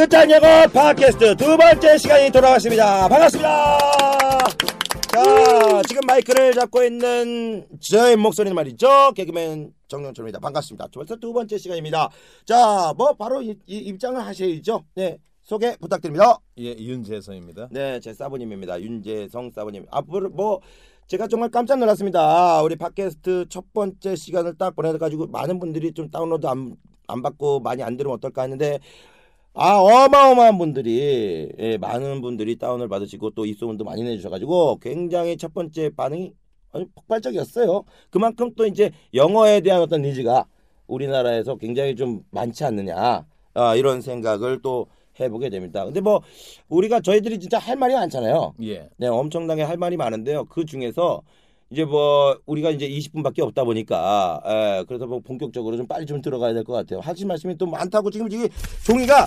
끝장 예고 팟캐스트 두 번째 시간이 돌아왔습니다. 반갑습니다. 자, 지금 마이크를 잡고 있는 저의 목소리는 말이죠. 개그맨 정영철입니다. 반갑습니다. 벌써 두 번째 시간입니다. 자, 뭐 바로 이, 이 입장을 하셔야죠. 네, 소개 부탁드립니다. 예, 윤재성입니다. 네, 제 사부님입니다. 윤재성 사부님. 앞으로 뭐 제가 정말 깜짝 놀랐습니다. 우리 팟캐스트 첫 번째 시간을 딱 보내가지고 많은 분들이 좀 다운로드 안, 안 받고 많이 안 들으면 어떨까 했는데 아 어마어마한 분들이 예, 많은 분들이 다운을 받으시고 또 입소문도 많이 내주셔가지고 굉장히 첫 번째 반응이 아주 폭발적이었어요. 그만큼 또 이제 영어에 대한 어떤 니즈가 우리나라에서 굉장히 좀 많지 않느냐 아, 이런 생각을 또 해보게 됩니다. 근데 뭐 우리가 저희들이 진짜 할 말이 많잖아요. 예. 네, 엄청나게 할 말이 많은데요. 그 중에서 이제 뭐 우리가 이제 20분밖에 없다 보니까 에, 그래서 뭐 본격적으로 좀 빨리 좀 들어가야 될 것 같아요. 하실 말씀이 또 많다고 지금 이게 종이가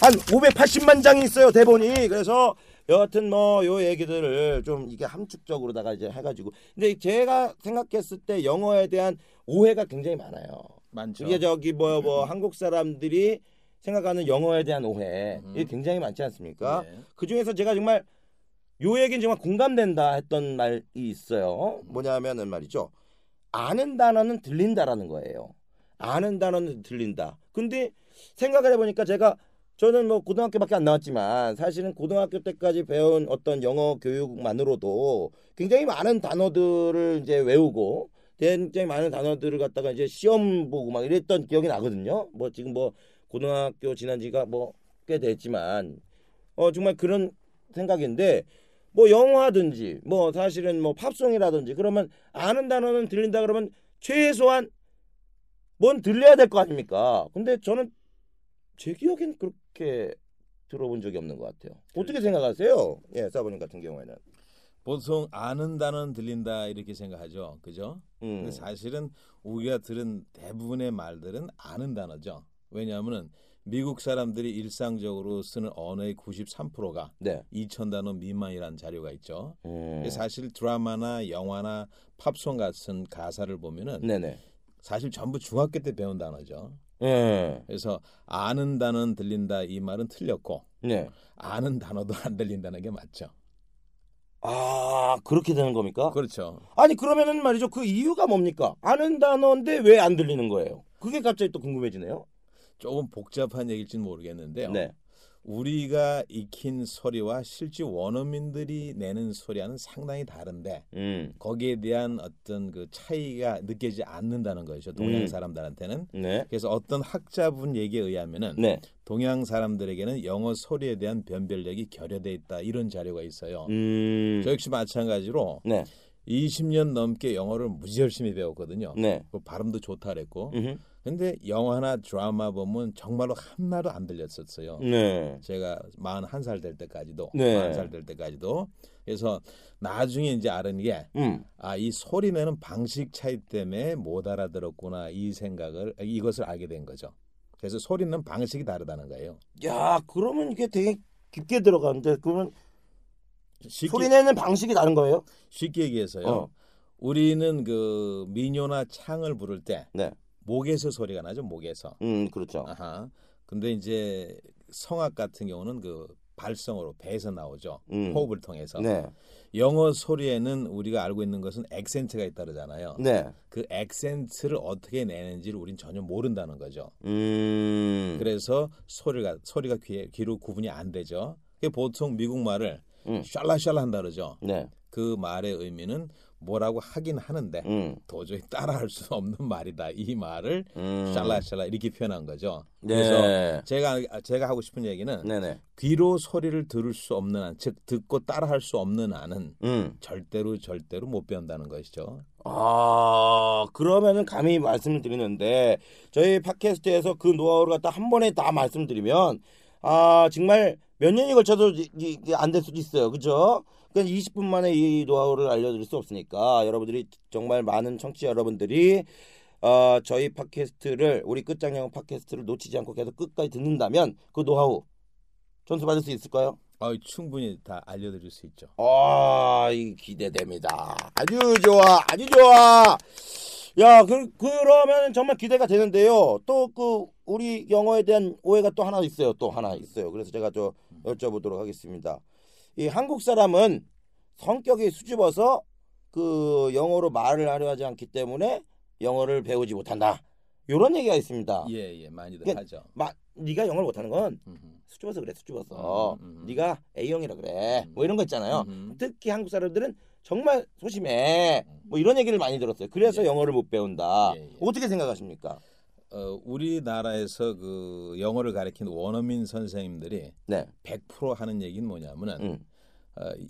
한 580만 장이 있어요 대본이. 그래서 여하튼 뭐 요 얘기들을 좀 이게 함축적으로다가 이제 해가지고 근데 제가 생각했을 때 영어에 대한 오해가 굉장히 많아요. 많죠. 이게 저기 뭐뭐 한국 사람들이 생각하는 영어에 대한 오해 음. 이게 굉장히 많지 않습니까? 예. 그 중에서 제가 정말 요 얘기는 정말 공감된다 했던 말이 있어요. 뭐냐면은 말이죠. 아는 단어는 들린다라는 거예요. 아는 단어는 들린다. 근데 생각을 해보니까 제가 저는 뭐 고등학교밖에 안 나왔지만 사실은 고등학교 때까지 배운 어떤 영어 교육만으로도 굉장히 많은 단어들을 이제 외우고 굉장히 많은 단어들을 갖다가 이제 시험 보고 막 이랬던 기억이 나거든요. 뭐 지금 뭐 고등학교 지난 지가 뭐 꽤 됐지만 어 정말 그런 생각인데 뭐 영화든지 뭐 사실은 뭐 팝송이라든지 그러면 아는 단어는 들린다 그러면 최소한 뭔 들려야 될 거 아닙니까? 근데 저는 제 기억엔 그렇게 들어본 적이 없는 것 같아요. 어떻게 생각하세요? 예, 사부님 같은 경우에는. 보통 아는 단어는 들린다 이렇게 생각하죠. 그죠? 음. 근데 사실은 우리가 들은 대부분의 말들은 아는 단어죠. 왜냐하면은 미국 사람들이 일상적으로 쓰는 언어의 93%가 네. 2천 단어 미만이라는 자료가 있죠. 음. 사실 드라마나 영화나 팝송 같은 가사를 보면은 네네. 사실 전부 중학교 때 배운 단어죠. 예. 그래서 아는 단어는 들린다 이 말은 틀렸고 네. 아는 단어도 안 들린다는 게 맞죠. 아 그렇게 되는 겁니까? 그렇죠. 아니 그러면은 말이죠. 그 이유가 뭡니까? 아는 단어인데 왜 안 들리는 거예요? 그게 갑자기 또 궁금해지네요. 조금 복잡한 얘기일지는 모르겠는데요. 네. 우리가 익힌 소리와 실제 원어민들이 내는 소리와는 상당히 다른데 음. 거기에 대한 어떤 그 차이가 느껴지지 않는다는 거죠. 동양 음. 사람들한테는. 네. 그래서 어떤 학자분 얘기에 의하면은 네. 동양 사람들에게는 영어 소리에 대한 변별력이 결여돼 있다 이런 자료가 있어요. 음. 저 역시 마찬가지로 네. 20년 넘게 영어를 무지 열심히 배웠거든요. 네. 그 발음도 좋다 그랬고. 음흠. 근데 영화나 드라마 보면 정말로 하나도 안 들렸었어요. 네. 제가 41살 될 때까지도 네. 40살 될 때까지도 그래서 나중에 이제 아는 게 음. 아, 이 소리 내는 방식 차이 때문에 못 알아들었구나 이 생각을 이것을 알게 된 거죠. 그래서 소리는 방식이 다르다는 거예요. 야, 그러면 이게 되게 깊게 들어가는데 그러면 쉽게, 소리 내는 방식이 다른 거예요? 쉽게 얘기해서요. 어. 우리는 그 민요나 창을 부를 때 네. 목에서 소리가 나죠. 목에서. 음, 그렇죠. 아하. 근데 이제 성악 같은 경우는 그 발성으로 배에서 나오죠. 음. 호흡을 통해서. 네. 영어 소리에는 우리가 알고 있는 것은 액센트가 있다잖아요. 네. 그 액센트를 어떻게 내는지를 우린 전혀 모른다는 거죠. 음. 그래서 소리가 소리가 귀에, 귀로 구분이 안 되죠. 보통 미국 말을 음. 샬라샬라 한다 그러죠. 네. 그 말의 의미는 뭐라고 하긴 하는데 음. 도저히 따라할 수 없는 말이다. 이 말을 음. 샬라샬라 이렇게 표현한 거죠. 네. 그래서 제가 제가 하고 싶은 얘기는 네네. 귀로 소리를 들을 수 없는 한, 즉 듣고 따라할 수 없는 한은 음. 절대로 절대로 못 배운다는 것이죠. 아, 그러면은 감히 말씀을 드리는데 저희 팟캐스트에서 그 노하우를 갖다 한 번에 다 말씀드리면 아, 정말 몇 년이 걸쳐도 안 될 수도 있어요. 그죠? 그러니까 20분 만에 이 노하우를 알려드릴 수 없으니까 여러분들이 정말 많은 청취자 여러분들이 어, 저희 팟캐스트를 우리 끝장영 팟캐스트를 놓치지 않고 계속 끝까지 듣는다면 그 노하우 전수 받을 수 있을까요? 아, 충분히 다 알려드릴 수 있죠. 아, 이 기대됩니다. 아주 좋아, 아주 좋아. 야, 그, 그러면 정말 기대가 되는데요. 또 그 우리 영어에 대한 오해가 또 하나 있어요. 또 하나 있어요. 그래서 제가 좀 여쭤보도록 하겠습니다. 이 한국 사람은 성격이 수줍어서 그 영어로 말을 하려 하지 않기 때문에 영어를 배우지 못한다. 이런 얘기가 있습니다. 예, 예, 많이들 이게- 하죠. 마, 네가 영어를 못하는 건. 수줍어서 그래, 수줍어서. 음, 음. 네가 A형이라 그래. 뭐 이런 거 있잖아요. 특히 한국 사람들은 정말 소심해. 뭐 이런 얘기를 많이 들었어요. 그래서 예. 영어를 못 배운다. 예, 예. 어떻게 생각하십니까? 어, 우리나라에서 그 영어를 가르친 원어민 선생님들이 네. 100% 하는 얘기는 뭐냐면은 음. 어,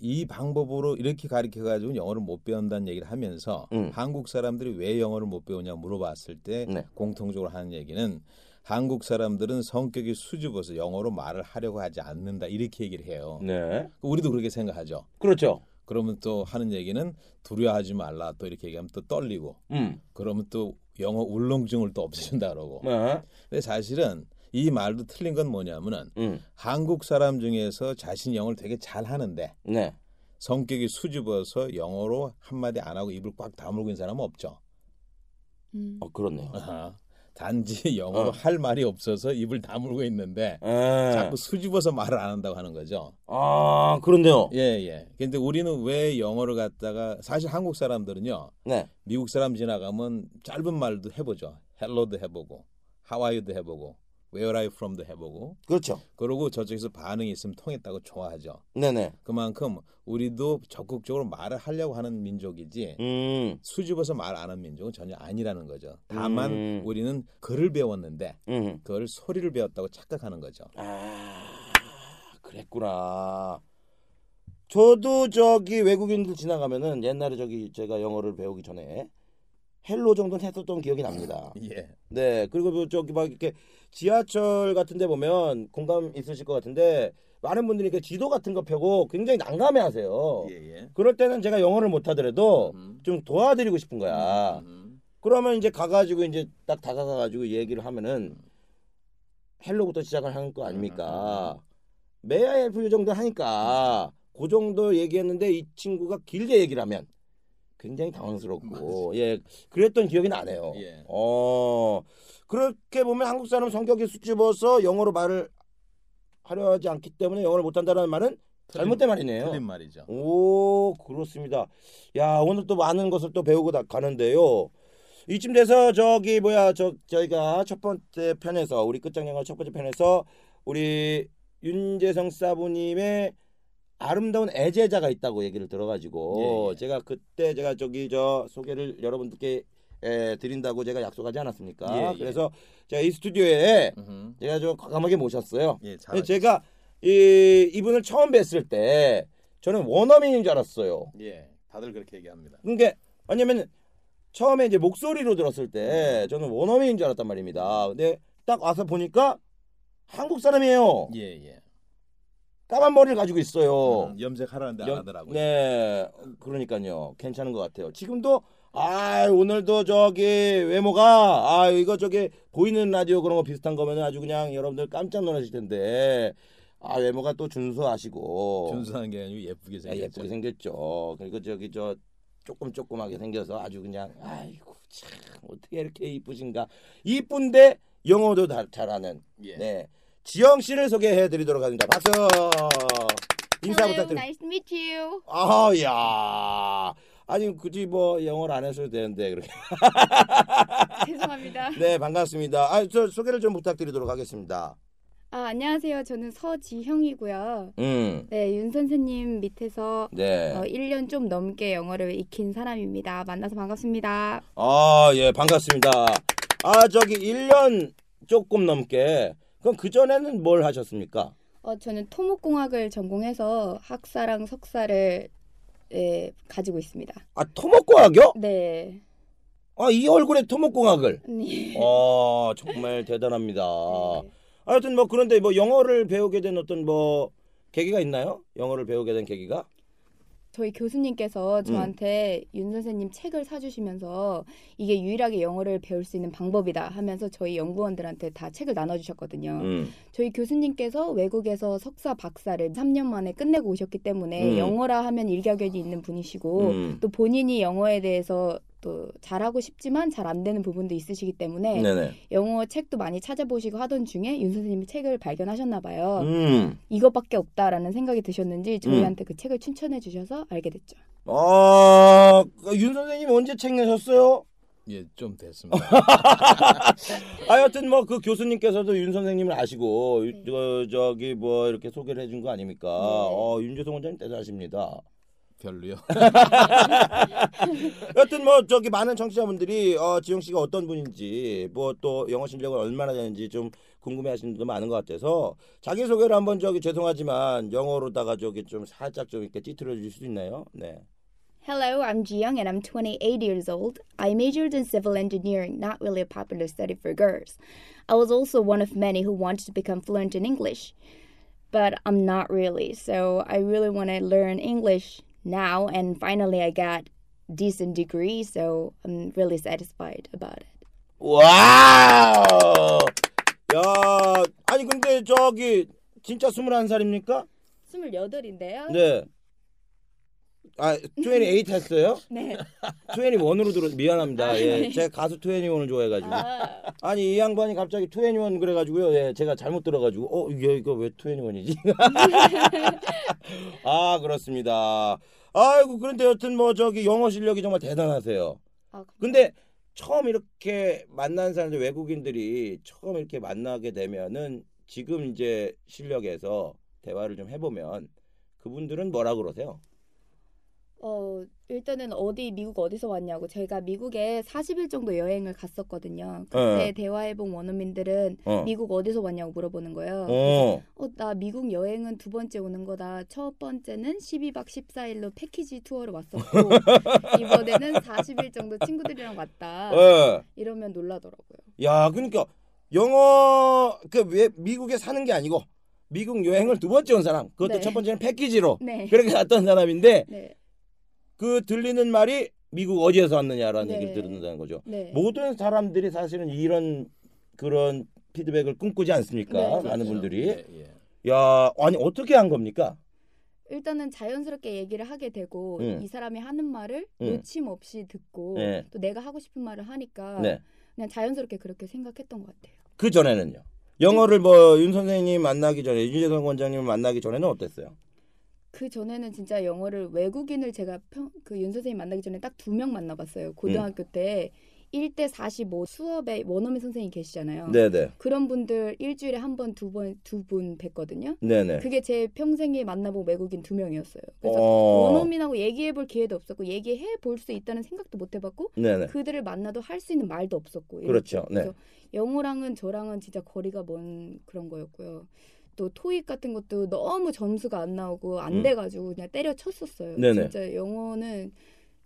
이 방법으로 이렇게 가르쳐 가지고 영어를 못 배운다는 얘기를 하면서 음. 한국 사람들이 왜 영어를 못 배우냐 물어봤을 때 네. 공통적으로 하는 얘기는 한국 사람들은 성격이 수줍어서 영어로 말을 하려고 하지 않는다 이렇게 얘기를 해요. 네. 우리도 그렇게 생각하죠. 그렇죠. 그러면 또 하는 얘기는 두려워하지 말라 또 이렇게 얘기하면 또 떨리고 음. 그러면 또 영어 울렁증을 또 없애준다 그러고 네. 근데 사실은 이 말도 틀린 건 뭐냐면은 음. 한국 사람 중에서 자신 영어를 되게 잘 하는데 네. 성격이 수줍어서 영어로 한마디 안 하고 입을 꽉 다물고 있는 사람은 없죠. 음. 어, 그렇네요. 아하. 단지 영어로 어. 할 말이 없어서 입을 다물고 있는데 예. 자꾸 수줍어서 말을 안 한다고 하는 거죠. 아, 그런데요. 예, 예. 근데 우리는 왜 영어를 갖다가 사실 한국 사람들은요. 네. 미국 사람 지나가면 짧은 말도 해보죠. 헬로도 해보고, 하와이도 해보고, Where are you from도 해보고, 그렇죠. 그러고 저쪽에서 반응이 있으면 통했다고 좋아하죠. 네네. 그만큼 우리도 적극적으로 말을 하려고 하는 민족이지 음. 수줍어서 말 안 하는 민족은 전혀 아니라는 거죠. 다만 음. 우리는 글을 배웠는데 음. 그걸 소리를 배웠다고 착각하는 거죠. 아, 그랬구나. 저도 저기 외국인들 지나가면은 옛날에 저기 제가 영어를 배우기 전에 Hello 정도는 했었던 기억이 납니다. 예. 네, 그리고 뭐 저기 막 이렇게 지하철 같은 데 보면 공감 있으실 것 같은데 많은 분들이 이렇게 지도 같은 거 펴고 굉장히 난감해 하세요. 예, 예. 그럴 때는 제가 영어를 못 하더라도 음. 좀 도와드리고 싶은 거야. 음. 그러면 이제 가가지고 이제 딱 다가가가지고 얘기를 하면은 hello부터 시작을 하는 거 아닙니까? May I help 정도 하니까 그 정도 얘기했는데 이 친구가 길게 얘기를 하면 굉장히 당황스럽고 예 그랬던 기억이 나네요. 예. 어 그렇게 보면 한국 사람 은 성격이 수줍어서 영어로 말을 하려 하지 않기 때문에 영어를 못한다는 말은 잘못된 말이네요. 틀린 말이죠. 오 그렇습니다. 야 오늘 또 많은 것을 또 배우고 다 가는데요. 이쯤 돼서 저기 뭐야 저 저희가 첫 번째 편에서 우리 끝장 영화 첫 번째 편에서 우리 윤재성 사부님의 아름다운 애제자가 있다고 얘기를 들어가지고 예, 예. 제가 그때 제가 저기 저 소개를 여러분들께 에, 드린다고 제가 약속하지 않았습니까? 예, 예. 그래서 제가 이 스튜디오에 음흠. 제가 좀 과감하게 모셨어요. 예, 제가 이 이분을 처음 뵀을 때 저는 원어민인 줄 알았어요. 예, 다들 그렇게 얘기합니다. 그게 왜냐면 처음에 이제 목소리로 들었을 때 저는 원어민인 줄 알았단 말입니다. 근데 딱 와서 보니까 한국 사람이에요. 예, 예. 까만 머리를 가지고 있어요. 음, 염색하라는데 안 연- 하더라고요. 네, 그러니까요. 괜찮은 것 같아요. 지금도 아 오늘도 저기 외모가 아 이거 저기 보이는 라디오 그런 거 비슷한 거면 아주 그냥 여러분들 깜짝 놀라실 텐데 아 외모가 또 준수하시고 준수한 게 아니고 예쁘게 아, 생겼죠. 예쁘게 생겼죠. 그리고 저기 저 조금 조그맣게 생겨서 아주 그냥 아이고 참 어떻게 이렇게 이쁘신가. 이쁜데 영어도 다, 잘하는 예. 네 지영 씨를 소개해 드리도록 하겠습니다. 박수. 인사 Hello, 부탁드립니다. nice to meet you. 아, 야. 아니 굳이 뭐 영어를 안 했어도 되는데 그렇게. 죄송합니다. 네, 반갑습니다. 아, 저 소개를 좀 부탁드리도록 하겠습니다. 아, 안녕하세요. 저는 서지형이고요. 음. 네, 윤 선생님 밑에서 네. 어, 1년 좀 넘게 영어를 익힌 사람입니다. 만나서 반갑습니다. 아, 예, 반갑습니다. 아, 저기 1년 조금 넘게. 그럼 그 전에는 뭘 하셨습니까? 어, 저는 토목공학을 전공해서 학사랑 석사를 예, 가지고 있습니다. 아, 토목공학이요? 네. 아, 이 얼굴에 토목공학을. 네. 아, 정말 대단합니다. 네. 하여튼 뭐 그런데 뭐 영어를 배우게 된 어떤 뭐 계기가 있나요? 영어를 배우게 된 계기가? 저희 교수님께서 저한테 윤 선생님 책을 사주시면서 이게 유일하게 영어를 배울 수 있는 방법이다 하면서 저희 연구원들한테 다 책을 나눠주셨거든요. 음. 저희 교수님께서 외국에서 석사 박사를 3년 만에 끝내고 오셨기 때문에 음. 영어라 하면 일가견이 있는 분이시고 음. 또 본인이 영어에 대해서 또 잘하고 싶지만 잘 안 되는 부분도 있으시기 때문에 네네. 영어 책도 많이 찾아보시고 하던 중에 윤 선생님이 책을 발견하셨나 봐요. 음. 이것밖에 없다라는 생각이 드셨는지 저희한테 그 책을 추천해 주셔서 알게 됐죠. 아, 그윤 선생님 언제 책 내셨어요? 예, 좀 됐습니다. 하여튼 뭐 그 교수님께서도 윤 선생님을 아시고 유- 저, 저기 뭐 이렇게 소개를 해준 거 아닙니까? 어, 윤재성 원장님 대단하십니다. 별로요. 여튼 뭐 저기 많은 청취자분들이 어, 지영 씨가 어떤 분인지 뭐 또 영어 실력을 얼마나 되는지 좀 궁금해하시는 분도 많은 것 같아서 자기 소개를 한번 저기 죄송하지만 영어로다가 저기 좀 살짝 좀 이렇게 찌트려 주실 수 있나요? 네. Hello, I'm Jiyoung and I'm 28 years old. I majored in civil engineering, not really a popular study for girls. I was also one of many who wanted to become fluent in English, but I'm not really. So I really want to learn English now and finally I got decent degree, so I'm really satisfied about it. 와우! 야, 아니 근데 저기 진짜 21살입니까? 28인데요? 네. 아, 28 했어요? 네. 21으로 들어 미안합니다. 예. 제가 가수 21을 좋아해 가지고. 아, 아니 이 양반이 갑자기 21 그래 가지고요. 예, 제가 잘못 들어 가지고 어 이게 이거 왜 21이지? 아 그렇습니다. 아이고 그런데 여튼 뭐 저기 영어 실력이 정말 대단하세요. 아, 근데 처음 이렇게 만난 사람들 외국인들이 처음 이렇게 만나게 되면은 지금 이제 실력에서 대화를 좀 해보면 그분들은 뭐라 그러세요? 어, 일단은 어디 미국 어디서 왔냐고 제가 미국에 40일 정도 여행을 갔었거든요. 그때 어. 대화해본 원어민들은 어. 미국 어디서 왔냐고 물어보는 거예요. 어. 어, 나 미국 여행은 두 번째 오는 거다. 첫 번째는 12박 14일로 패키지 투어를 왔었고 이번에는 40일 정도 친구들이랑 왔다. 예. 이러면 놀라더라고요. 야, 그러니까 영어 그 왜 미국에 사는 게 아니고 미국 여행을 두 번째 온 사람. 그것도 네. 첫 번째는 패키지로 네. 그렇게 갔던 사람인데 네. 그 들리는 말이 미국 어디에서 왔느냐라는 네. 얘기를 듣는다는 거죠. 네. 모든 사람들이 사실은 이런 그런 피드백을 꿈꾸지 않습니까? 네, 많은 그렇죠. 분들이. 예, 예. 야, 아니 어떻게 한 겁니까? 일단은 자연스럽게 얘기를 하게 되고 음. 이 사람이 하는 말을 음. 놓침 없이 듣고 네. 또 내가 하고 싶은 말을 하니까 네. 그냥 자연스럽게 그렇게 생각했던 것 같아요. 그 전에는요. 영어를 뭐 윤 선생님 만나기 전에 윤재성 원장님 만나기 전에는 어땠어요? 그 전에는 진짜 영어를 외국인을 제가 그윤 선생님 만나기 전에 딱 두 명 만나봤어요. 고등학교 때 1대 45 수업에 원어민 선생님 계시잖아요. 네네. 그런 분들 일주일에 한 번, 두 번, 두 분 뵀거든요. 네네. 그게 제 평생에 만나본 외국인 두 명이었어요. 그래서 어. 원어민하고 얘기해 볼 기회도 없었고 얘기해 볼 수 있다는 생각도 못 해봤고 네네. 그들을 만나도 할 수 있는 말도 없었고 그렇죠. 네. 그래서 영어랑은 저랑은 진짜 거리가 먼 그런 거였고요. 또 토익 같은 것도 너무 점수가 안 나오고 안 음. 돼가지고 그냥 때려쳤었어요. 네네. 진짜 영어는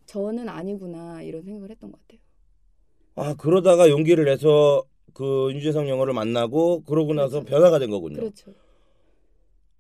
저는 아니구나 이런 생각을 했던 것 같아요. 아 그러다가 용기를 내서 그 윤재성 영어를 만나고 그러고 나서 그렇죠. 변화가 된 거군요. 그렇죠.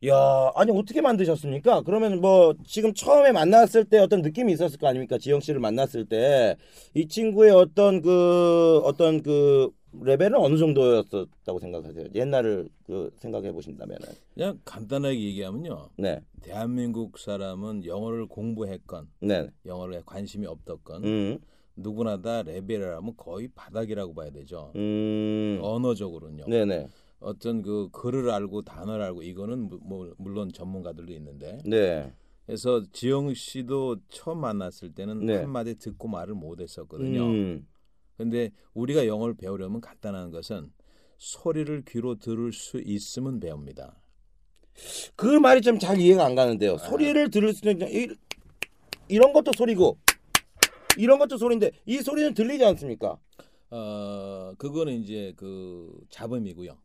야 아니 어떻게 만드셨습니까? 그러면 뭐 지금 처음에 만났을 때 어떤 느낌이 있었을 거 아닙니까? 지영 씨를 만났을 때 이 친구의 어떤 그 어떤 그 레벨은 어느 정도였었다고 생각하세요? 옛날을 그 생각해 보신다면은 그냥 간단하게 얘기하면요. 네, 대한민국 사람은 영어를 공부했건 네, 영어에 관심이 없었건 음, 누구나 다 레벨이라면 거의 바닥이라고 봐야 되죠. 음, 언어적으로는요. 네, 네, 어떤 그 글을 알고 단어를 알고 이거는 무- 뭐 물론 전문가들도 있는데 네, 그래서 지영 씨도 처음 만났을 때는 네. 한 마디 듣고 말을 못 했었거든요. 음, 근데 우리가 영어를 배우려면 간단한 것은 소리를 귀로 들을 수 있으면 배웁니다. 그 말이 좀 잘 이해가 안 가는데요. 소리를 들을 수 있는 이, 이런 것도 소리고 이런 것도 소리인데 이 소리는 들리지 않습니까? 어 그거는 이제 그 잡음이고요.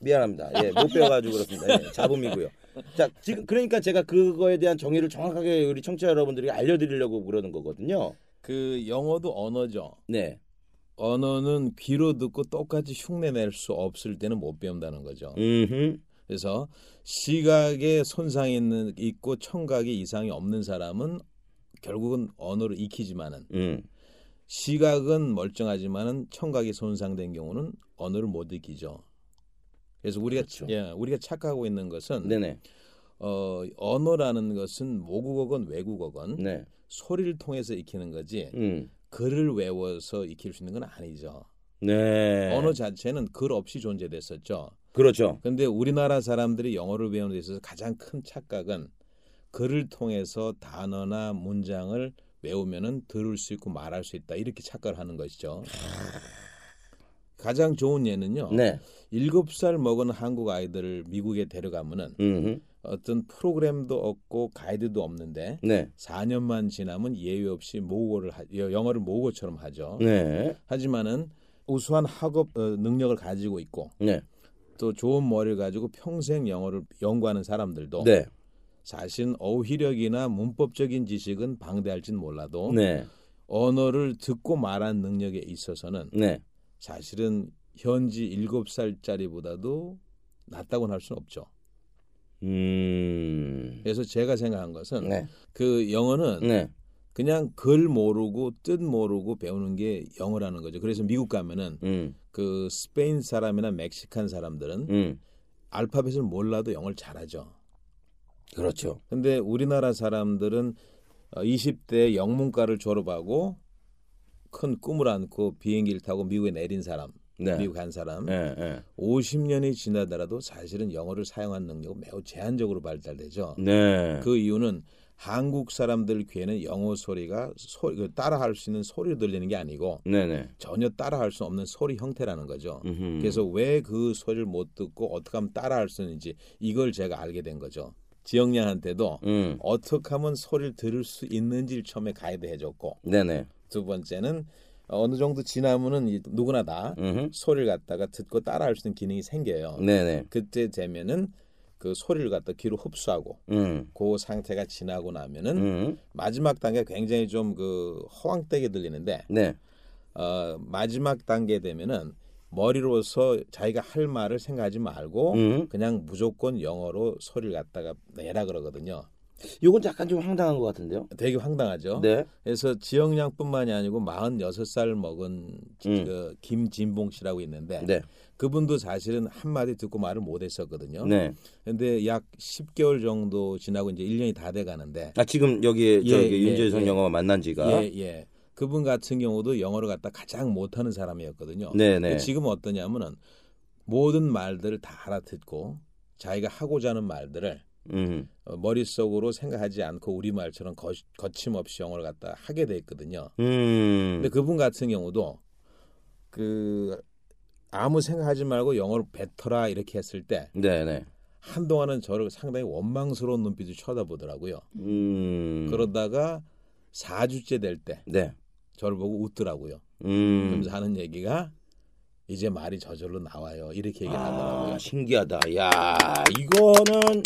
미안합니다. 예, 못 배워가지고 그렇습니다. 예, 잡음이고요. 자, 지금 그러니까 제가 그거에 대한 정의를 정확하게 우리 청취자 여러분들에게 알려드리려고 그러는 거거든요. 그 영어도 언어죠. 네, 언어는 귀로 듣고 똑같이 흉내낼 수 없을 때는 못 배운다는 거죠. 음, 그래서 시각에 손상이 있는 있고 청각에 이상이 없는 사람은 결국은 언어를 익히지만은 음, 시각은 멀쩡하지만은 청각이 손상된 경우는 언어를 못 익히죠. 그래서 우리가 그렇죠. 예, 우리가 착각하고 있는 것은 네네, 어, 언어라는 것은 모국어건 외국어건 네, 소리를 통해서 익히는 거지 음, 글을 외워서 익힐 수 있는 건 아니죠. 네, 언어 자체는 글 없이 존재됐었죠. 그렇죠. 근데 우리나라 사람들이 영어를 배우는 데 있어서 가장 큰 착각은 글을 통해서 단어나 문장을 외우면은 들을 수 있고 말할 수 있다 이렇게 착각을 하는 것이죠. 가장 좋은 예는요. 네, 일곱 살 먹은 한국 아이들을 미국에 데려가면은 음, 어떤 프로그램도 없고 가이드도 없는데 네, 4년만 지나면 예외 없이 모국어를 하, 영어를 모국어처럼 하죠. 네, 하지만은 우수한 학업 어, 능력을 가지고 있고 네, 또 좋은 머리를 가지고 평생 영어를 연구하는 사람들도 네, 사실 어휘력이나 문법적인 지식은 방대할진 몰라도 네, 언어를 듣고 말하는 능력에 있어서는 네, 사실은 현지 7살짜리보다도 낫다고는 할 수는 없죠. 음, 그래서 제가 생각한 것은 네, 그 영어는 네, 그냥 글 모르고 뜻 모르고 배우는 게 영어라는 거죠. 그래서 미국 가면은 음, 그 스페인 사람이나 멕시칸 사람들은 음, 알파벳을 몰라도 영어를 잘하죠. 그렇죠. 근데 우리나라 사람들은 어, 20대 영문과를 졸업하고 큰 꿈을 안고 비행기를 타고 미국에 내린 사람, 네, 미국 간 사람, 네, 네, 50년이 지나더라도 사실은 영어를 사용하는 능력은 매우 제한적으로 발달되죠. 네, 그 이유는 한국 사람들 귀에는 영어 소리가 소리, 그 따라할 수 있는 소리로 들리는 게 아니고 네, 네, 전혀 따라할 수 없는 소리 형태라는 거죠. 음흠. 그래서 왜 그 소리를 못 듣고 어떻게 하면 따라할 수 있는지 이걸 제가 알게 된 거죠. 지영양한테도 음, 어떻게 하면 소리를 들을 수 있는지를 처음에 가이드 해줬고 네, 네, 두 번째는 어느 정도 지나면은 이- 누구나 다 음, 소리를 갖다가 듣고 따라할 수 있는 기능이 생겨요. 네, 네, 그때 되면은 그 소리를 갖다 귀로 흡수하고 음, 그 상태가 지나고 나면은 음, 마지막 단계 굉장히 좀 그 허황되게 들리는데 네, 어, 마지막 단계 되면은 머리로서 자기가 할 말을 생각하지 말고 음. 그냥 무조건 영어로 소리를 갖다가 내라 그러거든요. 요건 약간 좀 황당한 것 같은데요. 되게 황당하죠. 네, 그래서 지영양뿐만이 아니고 46살 먹은 음. 그 김진봉 씨라고 있는데 네, 그분도 사실은 한마디 듣고 말을 못 했었거든요. 네. 근데 약 10개월 정도 지나고 이제 1년이 다 돼 가는데 아 지금 여기 예, 저기 예, 윤재성 예. 영화와 만난 지가 예, 예. 그분 같은 경우도 영어를 갖다 가장 못하는 사람이었거든요. 네, 네. 지금은 어떠냐면은 모든 말들을 다 알아듣고 자기가 하고자 하는 말들을 음, 어, 머릿속으로 생각하지 않고 우리말처럼 거, 거침없이 영어를 갖다 하게 돼 있거든요. 음, 근데 그분 같은 경우도 그 아무 생각하지 말고 영어를 뱉어라 이렇게 했을 때 네, 네. 한동안은 저를 상당히 원망스러운 눈빛을 쳐다보더라고요. 음, 그러다가 4주째 될때 네, 저를 보고 웃더라고요. 음, 그러면서 하는 얘기가 이제 말이 저절로 나와요. 이렇게 얘기를 하더라고요. 아, 신기하다. 야, 이거는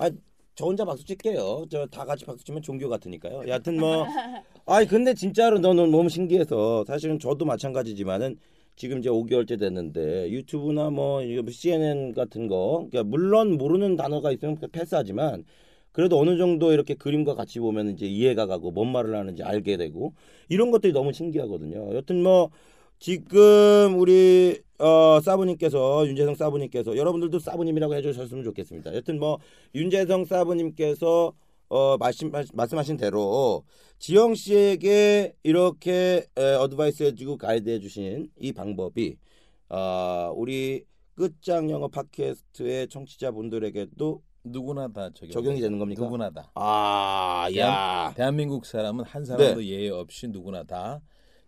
아, 저 혼자 박수 칠게요. 저 다 같이 박수 치면 종교 같으니까요. 여하튼 뭐, 아니 근데 진짜로 너는 너무 신기해서 사실은 저도 마찬가지지만은 지금 이제 5개월째 됐는데 유튜브나 뭐뭐 CNN 같은 거, 그러니까 물론 모르는 단어가 있으면 패스하지만 그래도 어느 정도 이렇게 그림과 같이 보면 이제 이해가 가고 뭔 말을 하는지 알게 되고 이런 것들이 너무 신기하거든요. 여튼 뭐 지금 우리 어 사부님께서 윤재성 사부님께서 여러분들도 사부님이라고 해주셨으면 좋겠습니다. 여튼 뭐 윤재성 사부님께서 어 말씀 말씀하신 대로 지영 씨에게 이렇게 에, 어드바이스 해주고 가이드 해주신 이 방법이 어 우리 끝장 영어 팟캐스트의 청취자분들에게도 누구나 다 적용. 적용이 되는 겁니까? 누구나 다. 아, 야. 대한민국 사람은 한 사람도 예외 없이 누구나 다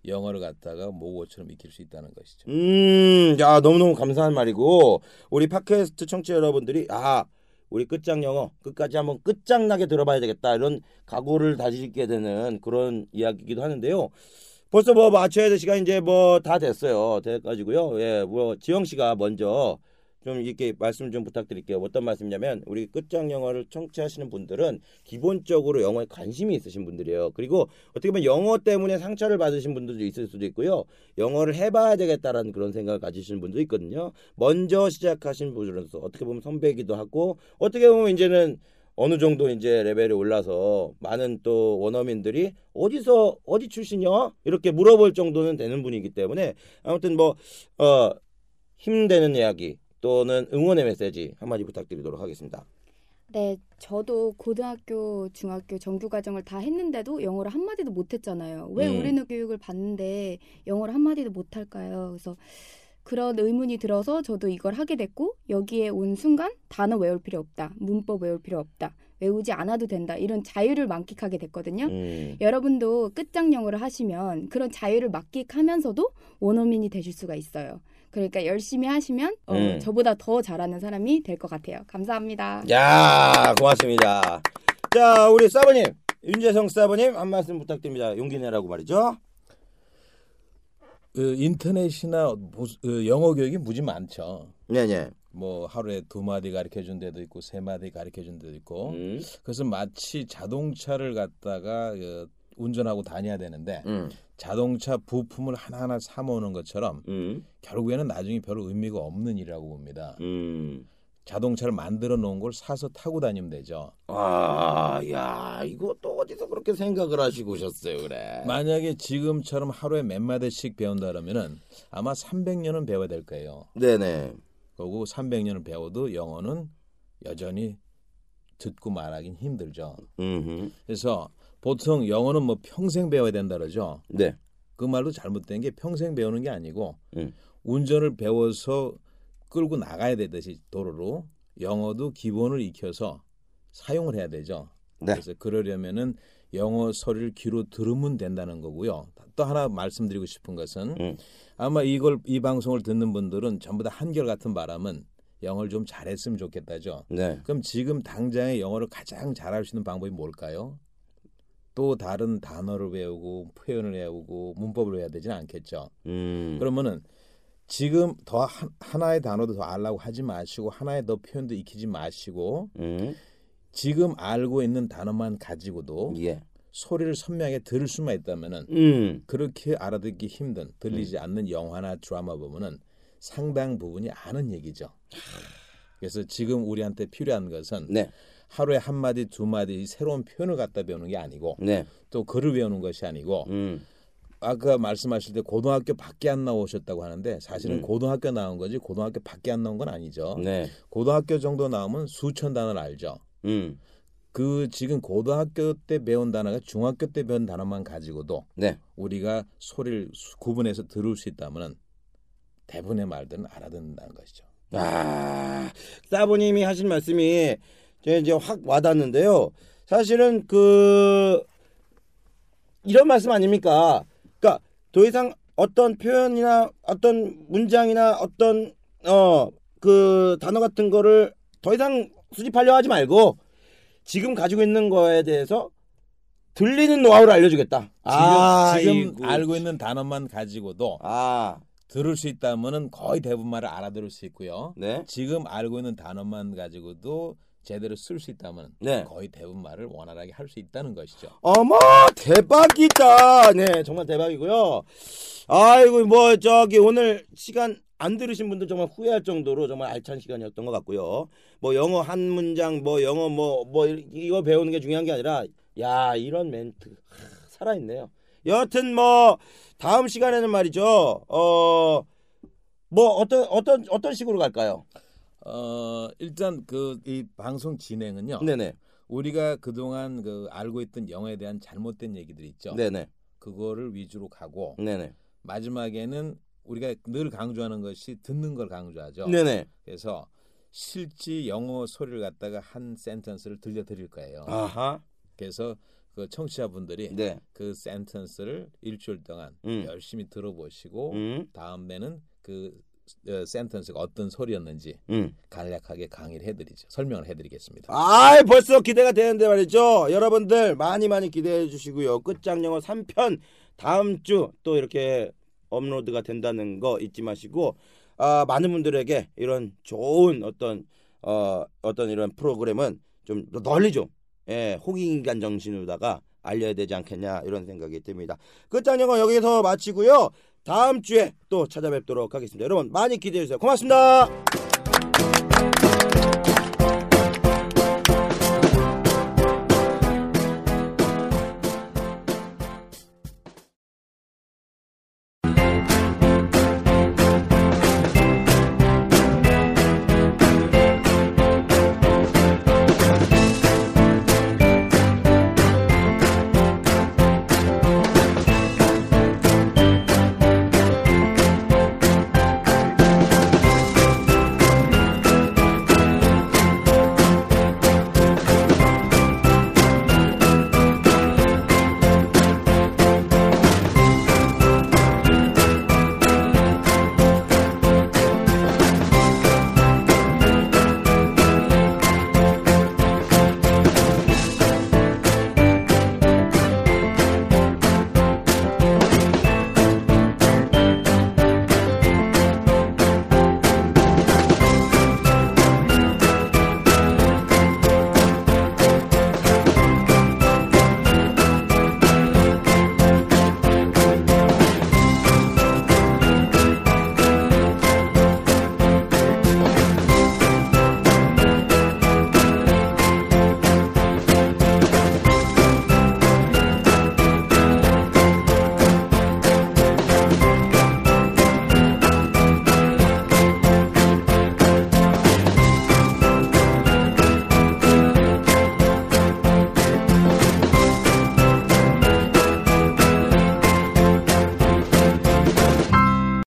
영어를 갖다가 모국어처럼 익힐 수 있다는 것이죠. 음, 야 너무너무 감사한 말이고 우리 팟캐스트 청취자 여러분들이 아 우리 끝장 영어 끝까지 한번 끝장나게 들어봐야 되겠다 이런 각오를 다지게 되는 그런 이야기이기도 하는데요. 벌써 뭐 맞춰야 될 시간 이제 뭐 다 됐어요. 돼가지고요. 예, 뭐 지영 씨가 먼저 좀 이렇게 말씀 좀 부탁드릴게요. 어떤 말씀이냐면 우리 끝장 영어를 청취하시는 분들은 기본적으로 영어에 관심이 있으신 분들이에요. 그리고 어떻게 보면 영어 때문에 상처를 받으신 분들도 있을 수도 있고요. 영어를 해봐야 되겠다라는 그런 생각을 가지시는 분도 있거든요. 먼저 시작하신 분으로서 어떻게 보면 선배이기도 하고 어떻게 보면 이제는 어느 정도 이제 레벨이 올라서 많은 또 원어민들이 어디서 어디 출신이야 이렇게 물어볼 정도는 되는 분이기 때문에 아무튼 뭐 어, 힘되는 이야기 또는 응원의 메시지 한마디 부탁드리도록 하겠습니다. 네, 저도 고등학교, 중학교 정규 과정을 다 했는데도 영어를 한 마디도 못 했잖아요. 왜 음. 우리는 교육을 받는데 영어를 한 마디도 못 할까요? 그래서 그런 의문이 들어서 저도 이걸 하게 됐고 여기에 온 순간 단어 외울 필요 없다. 문법 외울 필요 없다. 외우지 않아도 된다. 이런 자유를 만끽하게 됐거든요. 음. 여러분도 끝장 영어를 하시면 그런 자유를 만끽하면서도 원어민이 되실 수가 있어요. 그러니까 열심히 하시면 어, 음. 저보다 더 잘하는 사람이 될 것 같아요. 감사합니다. 야 고맙습니다. 자 우리 사부님 윤재성 사부님 한 말씀 부탁드립니다. 용기 내라고 말이죠. 그 인터넷이나 보수- 그 영어 교육이 무지 많죠. 네네. 뭐 하루에 두 마디 가르쳐 준 데도 있고 세 마디 가르쳐 준 데도 있고. 음. 그래서 마치 자동차를 갖다가 그 운전하고 다녀야 되는데 음. 자동차 부품을 하나하나 사 모으는 것처럼 음. 결국에는 나중에 별로 의미가 없는 일이라고 봅니다. 음. 자동차를 만들어 놓은 걸 사서 타고 다니면 되죠. 아, 야, 이거 또 어디서 그렇게 생각을 하시고 오셨어요, 그래? 만약에 지금처럼 하루에 몇 마디씩 배운다 그러면은 아마 300년은 배워야 될 거예요. 네네. 그리고 300년을 배워도 영어는 여전히 듣고 말하긴 힘들죠. 음. 그래서 보통 영어는 뭐 평생 배워야 된다 그러죠. 네. 그 말도 잘못된 게 평생 배우는 게 아니고 음. 운전을 배워서 끌고 나가야 되듯이 도로로 영어도 기본을 익혀서 사용을 해야 되죠. 네. 그래서 그러려면은 영어 소리를 귀로 들으면 된다는 거고요. 또 하나 말씀드리고 싶은 것은 음. 아마 이걸 이 방송을 듣는 분들은 전부 다 한결 같은 바람은 영어를 좀 잘했으면 좋겠다죠. 네. 그럼 지금 당장에 영어를 가장 잘할 수 있는 방법이 뭘까요? 또 다른 단어를 외우고 표현을 외우고 문법을 외워야 되지는 않겠죠. 음. 그러면은 지금 더 한, 하나의 단어도 더 알라고 하지 마시고 하나의 더 표현도 익히지 마시고 음. 지금 알고 있는 단어만 가지고도 예. 소리를 선명하게 들을 수만 있다면은 음. 그렇게 알아듣기 힘든 들리지 않는 영화나 드라마 보면은 상당 부분이 아는 얘기죠. 그래서 지금 우리한테 필요한 것은 네. 하루에 한 마디 두 마디 새로운 표현을 갖다 배우는 게 아니고 네. 또 글을 외우는 것이 아니고 음. 아까 말씀하실 때 고등학교 밖에 안 나오셨다고 하는데 사실은 음. 고등학교 나온 거지 고등학교 밖에 안 나온 건 아니죠. 네. 고등학교 정도 나오면 수천 단어를 알죠. 음. 그 지금 고등학교 때 배운 단어가 중학교 때 배운 단어만 가지고도 네. 우리가 소리를 수- 구분해서 들을 수 있다면 대부분의 말들은 알아듣는다는 것이죠. 아, 사부님이 하신 말씀이 제 이제 확 와닿는데요. 사실은 그 이런 말씀 아닙니까? 그러니까 더 이상 어떤 표현이나 어떤 문장이나 어떤 어 그 단어 같은 거를 더 이상 수집하려 하지 말고 지금 가지고 있는 거에 대해서 들리는 노하우를 알려주겠다. 지금, 아, 지금. 알고 있는 단어만 가지고도 아, 들을 수 있다면은 거의 대부분 말을 알아들을 수 있고요. 네, 지금 알고 있는 단어만 가지고도 제대로 쓸 수 있다면 네. 거의 대부분 말을 원활하게 할 수 있다는 것이죠. 어머 대박이다. 네 정말 대박이고요. 아이고 뭐 저기 오늘 시간 안 들으신 분들 정말 후회할 정도로 정말 알찬 시간이었던 것 같고요. 뭐 영어 한 문장 뭐 영어 뭐뭐 이거 배우는 게 중요한 게 아니라 야 이런 멘트 하, 살아있네요. 여하튼 뭐 다음 시간에는 말이죠. 어 뭐 어떤 어떤 어떤 식으로 갈까요? 어, 일단 그 이 방송 진행은요. 네네 우리가 그동안 그 알고 있던 영어에 대한 잘못된 얘기들 있죠. 네네 그거를 위주로 가고 네네 마지막에는 우리가 늘 강조하는 것이 듣는 걸 강조하죠. 네네 그래서 실제 영어 소리를 갖다가 한 센텐스를 들려드릴 거예요. 아하 그래서 그 청취자분들이 네. 그 센텐스를 일주일 동안 음. 열심히 들어보시고 음. 다음에는 그 어, 센텐스가 어떤 소리였는지 음. 간략하게 강의를 해드리죠. 설명을 해드리겠습니다. 아, 벌써 기대가 되는데 말이죠. 여러분들 많이 많이 기대해 주시고요. 끝장 영어 3편 다음 주 또 이렇게 업로드가 된다는 거 잊지 마시고 아, 많은 분들에게 이런 좋은 어떤 어, 어떤 이런 프로그램은 좀 널리 좀 예, 홍익인간 정신으로다가 알려야 되지 않겠냐 이런 생각이 듭니다. 끝장 영어 여기서 마치고요. 다음 주에 또 찾아뵙도록 하겠습니다. 여러분 많이 기대해 주세요. 고맙습니다.